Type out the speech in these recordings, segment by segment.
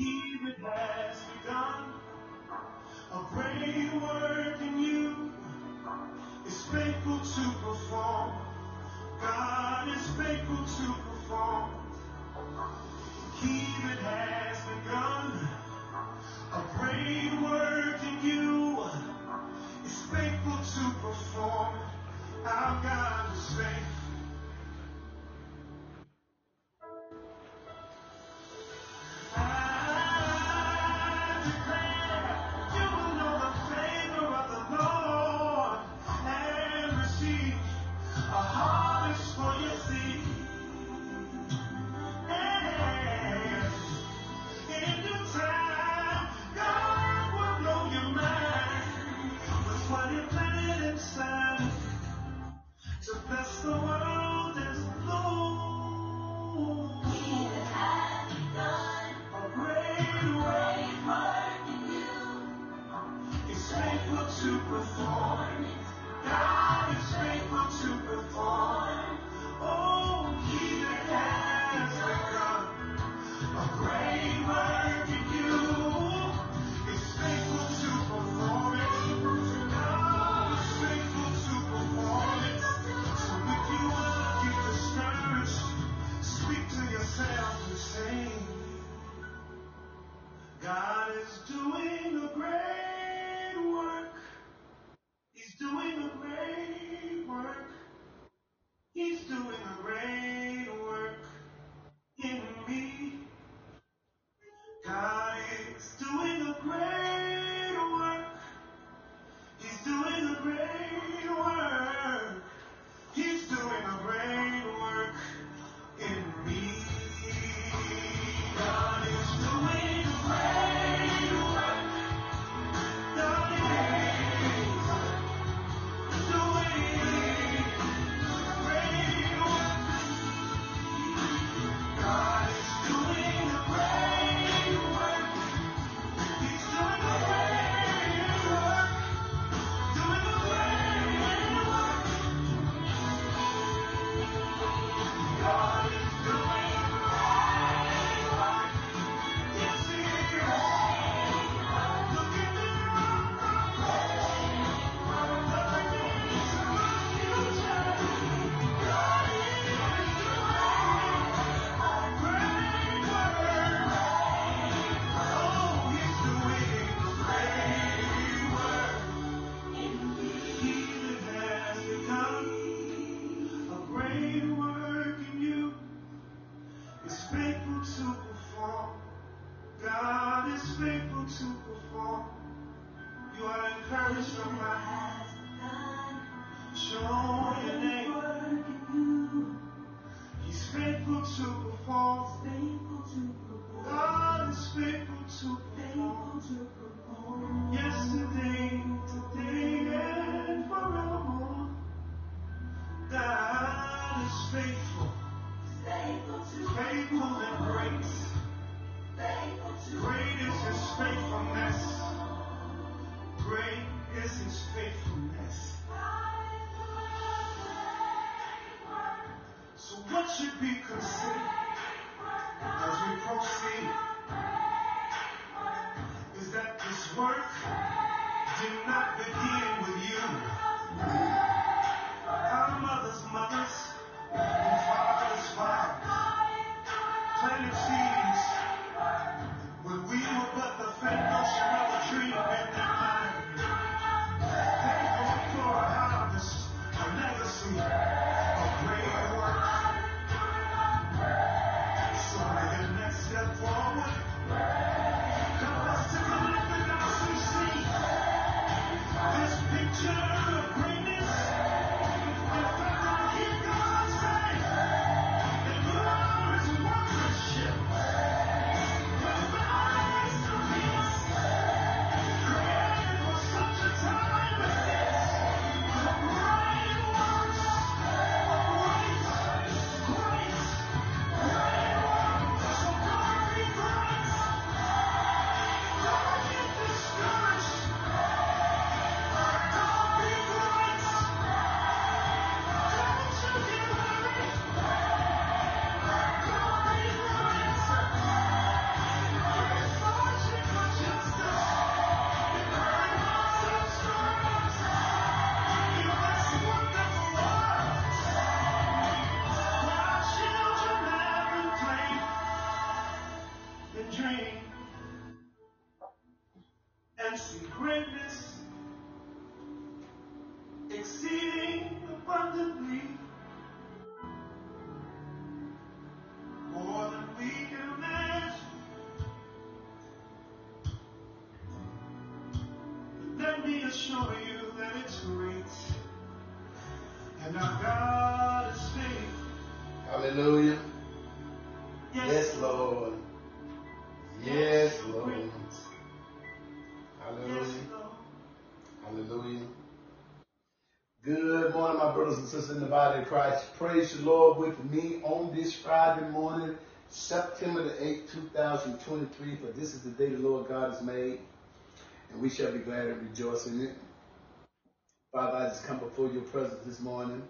He has begun a great work in you is faithful to perform. God is faithful to perform. Has begun a great work in you is faithful to perform. Our God is faithful. to perform it. God is faithful to perform. Oh, he that has begun a great work in you is faithful to perform it. God is faithful to perform it. So if you are get discouraged, speak to yourself and say, God is doing. Body of Christ. Praise the Lord with me on this Friday morning, September the 8th, 2023. For this is the day the Lord God has made, and we shall be glad and rejoice in it. Father, I just come before your presence this morning.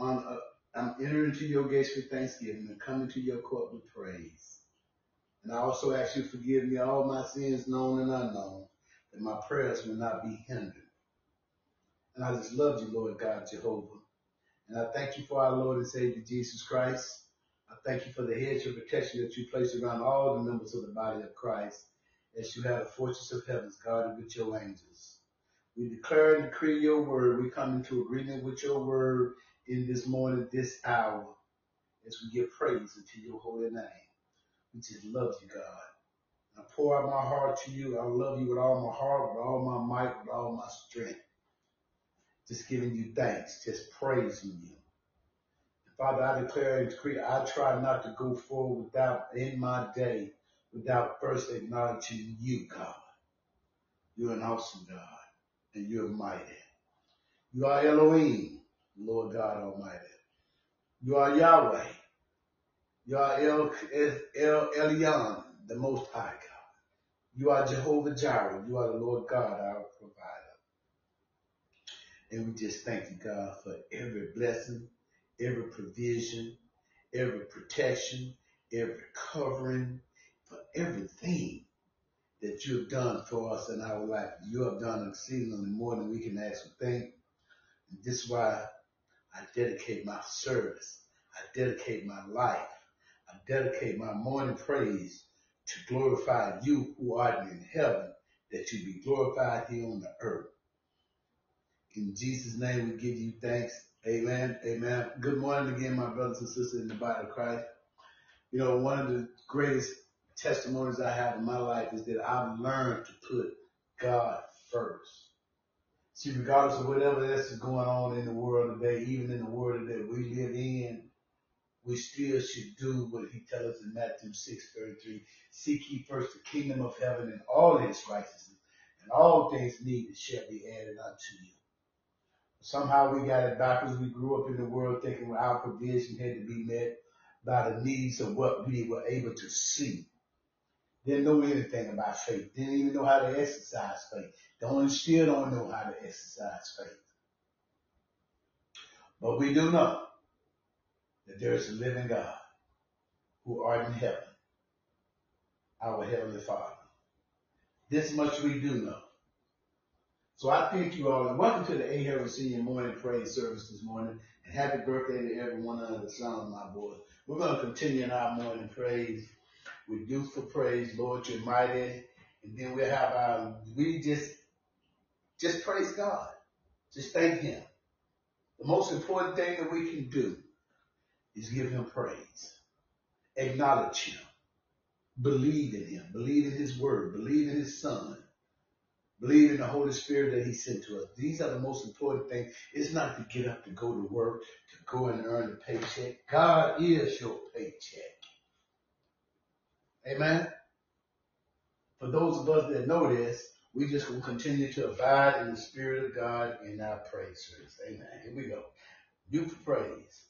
On, uh, I'm entering into your gates with thanksgiving and coming to your court with praise. And I also ask you to forgive me all my sins, known and unknown, that my prayers will not be hindered. And I just love you, Lord God Jehovah. And I thank you for our Lord and Savior Jesus Christ. I thank you for the hedge of protection that you place around all the members of the body of Christ as you have the fortress of heavens guarded with your angels. We declare and decree your word. We come into agreement with your word in this morning, this hour, as we give praise unto your holy name. We just love you, God. I pour out my heart to you. I love you with all my heart, with all my might, with all my strength. Just giving you thanks, just praising you. Father, I declare and decree, I try not to go forward without, in my day, without first acknowledging you, God. You're an awesome God, and you're mighty. You are Elohim, Lord God Almighty. You are Yahweh. You are El, El Elyon, the Most High God. You are Jehovah Jireh. You are the Lord God, our provider. And we just thank you, God, for every blessing, every provision, every protection, every covering, for everything that you have done for us in our life. You have done exceedingly more than we can ask or think. And this is why I dedicate my service. I dedicate my life. I dedicate my morning praise to glorify you who art in heaven, that you be glorified here on the earth. In Jesus' name, we give you thanks. Amen. Amen. Good morning again, my brothers and sisters in the body of Christ. You know, one of the greatest testimonies I have in my life is that I've learned to put God first. See, regardless of whatever else is going on in the world today, even in the world that we live in, we still should do what he tells us in Matthew 6, 33. Seek ye first the kingdom of heaven and all its righteousness, and all things needed shall be added unto you. Somehow we got it backwards. We grew up in the world thinking our provision had to be met by the needs of what we were able to see. Didn't know anything about faith. Didn't even know how to exercise faith. Don't still don't know how to exercise faith. But we do know that there is a living God who art in heaven, our heavenly Father. This much we do know. So I thank you all and welcome to the A Herald Senior Morning Praise Service this morning and happy birthday to everyone under the sound of my voice. We're going to continue in our morning praise with youthful praise, Lord, you're mighty. And then we'll have our, we just, just praise God. Just thank Him. The most important thing that we can do is give Him praise. Acknowledge Him. Believe in Him. Believe in His Word. Believe in His Son. Believe in the Holy Spirit that He sent to us. These are the most important things. It's not to get up to go to work, to go and earn a paycheck. God is your paycheck. Amen. For those of us that know this, we just will continue to abide in the Spirit of God in our praise service. Amen. Here we go. For praise.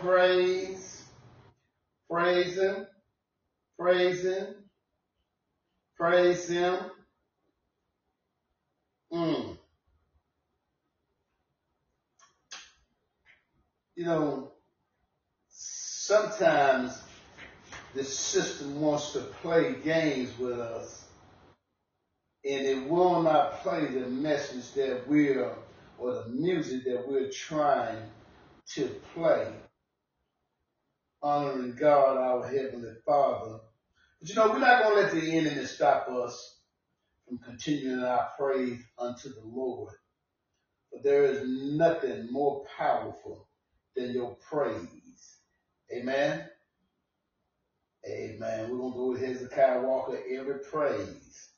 Praise. Praise him. Praise him. Praise him. Mm. You know, sometimes the system wants to play games with us and it will not play the message that we're or the music that we're trying to play honoring God our heavenly father but you know we're not going to let the enemy stop us from continuing our praise unto the Lord but there is nothing more powerful than your praise amen Amen. We're going to go with Hezekiah Walker, every praise.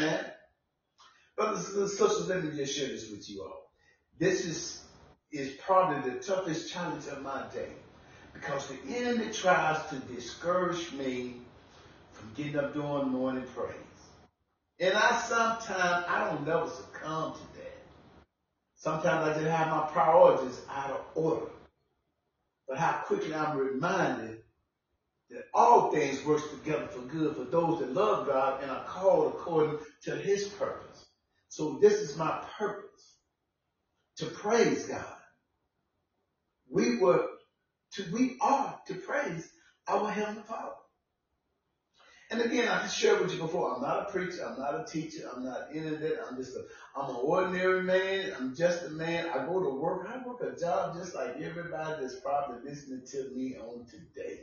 Amen. Brothers and sisters, let me just share this with you all. This is, is probably the toughest challenge of my day because the enemy tries to discourage me from getting up doing morning praise. And I sometimes, I don't never succumb to that. Sometimes I just have my priorities out of order. But how quickly I'm reminded that all things work together for good for those that love God and are called according to his purpose. So this is my purpose, to praise God. We were to, we are to praise our Heavenly Father. And again, I shared with you before, I'm not a preacher, I'm not a teacher, I'm not any of that. I'm just a, I'm an ordinary man. I'm just a man. I go to work. I work a job just like everybody that's probably listening to me on today.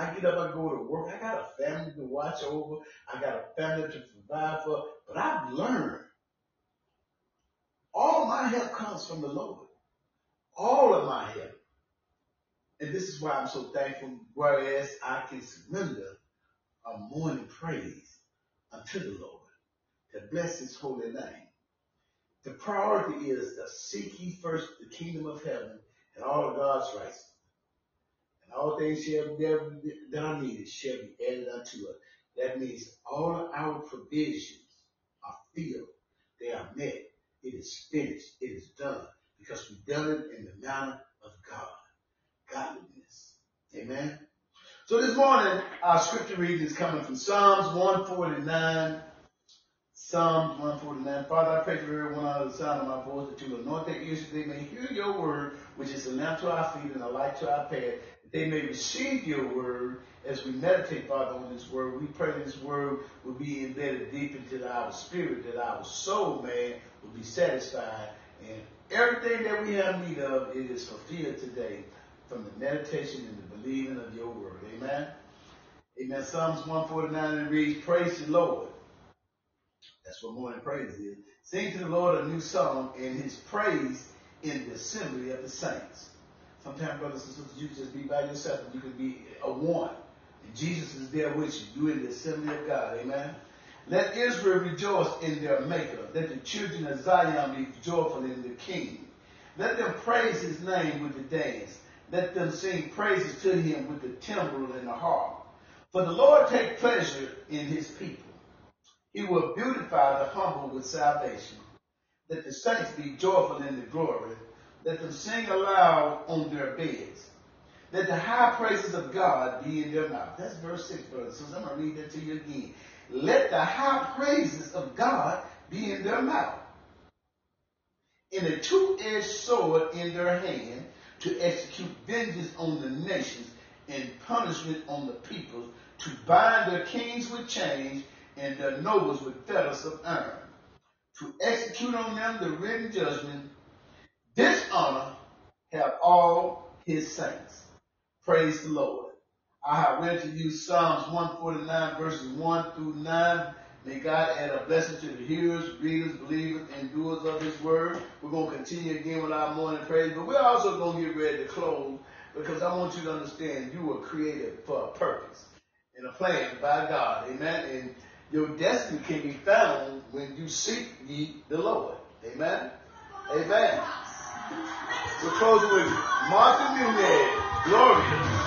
I get up, I go to work. I got a family to watch over. I got a family to provide for. But I've learned all my help comes from the Lord. All of my help. And this is why I'm so thankful, whereas I can surrender a morning praise unto the Lord to bless his holy name. The priority is to seek ye first the kingdom of heaven and all of God's rights. All things shall be that are needed shall be added unto us. That means all of our provisions are filled. They are met. It is finished. It is done. Because we've done it in the manner of God. Godliness. Amen. So this morning, our scripture reading is coming from Psalms 149. Psalms 149. Father, I pray for everyone of the sound of my voice that you anoint their ears they may hear your word, which is a lamp to our feet and a light to our path, they may receive your word as we meditate, Father, on this word. We pray this word will be embedded deep into our spirit, that our soul, man, will be satisfied. And everything that we have need of, it is fulfilled today from the meditation and the believing of your word. Amen. Amen. Psalms 149 and reads, Praise the Lord. That's what morning praise is. Sing to the Lord a new song and his praise in the assembly of the saints. Sometimes, brothers and sisters, you just be by yourself and you can be a one. Jesus is there with you. You in the assembly of God. Amen. Let Israel rejoice in their maker. Let the children of Zion be joyful in the king. Let them praise his name with the dance. Let them sing praises to him with the timbrel and the harp. For the Lord take pleasure in his people. He will beautify the humble with salvation. Let the saints be joyful in the glory. Let them sing aloud on their beds. Let the high praises of God be in their mouth. That's verse 6, brothers. So I'm going to read that to you again. Let the high praises of God be in their mouth. In a two-edged sword in their hand, to execute vengeance on the nations and punishment on the peoples, to bind their kings with chains and their nobles with fetters of iron, to execute on them the written judgment. This honor have all his saints. Praise the Lord. I have read to you Psalms 149 verses 1 through 9. May God add a blessing to the hearers, readers, believers, and doers of his word. We're going to continue again with our morning praise, but we're also going to get ready to close because I want you to understand you were created for a purpose and a plan by God. Amen. And your destiny can be found when you seek ye the Lord. Amen. Amen. We're closing with Martha Munizzi, Gloria.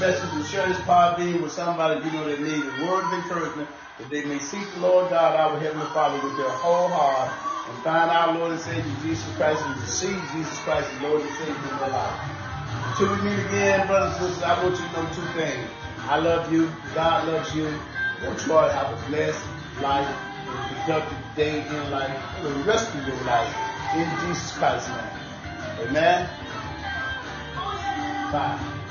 Message and share this Podbean with somebody you know that needs a word of encouragement that they may seek the Lord God, our Heavenly Father, with their whole heart and find our Lord and Savior Jesus Christ and receive Jesus Christ as Lord and Savior in their life. Until we meet again, brothers and sisters, I want you to know two things. I love you. God loves you. Go try to have a blessed life, a productive day in life, for the rest of your life. In Jesus Christ's name. Amen. Bye.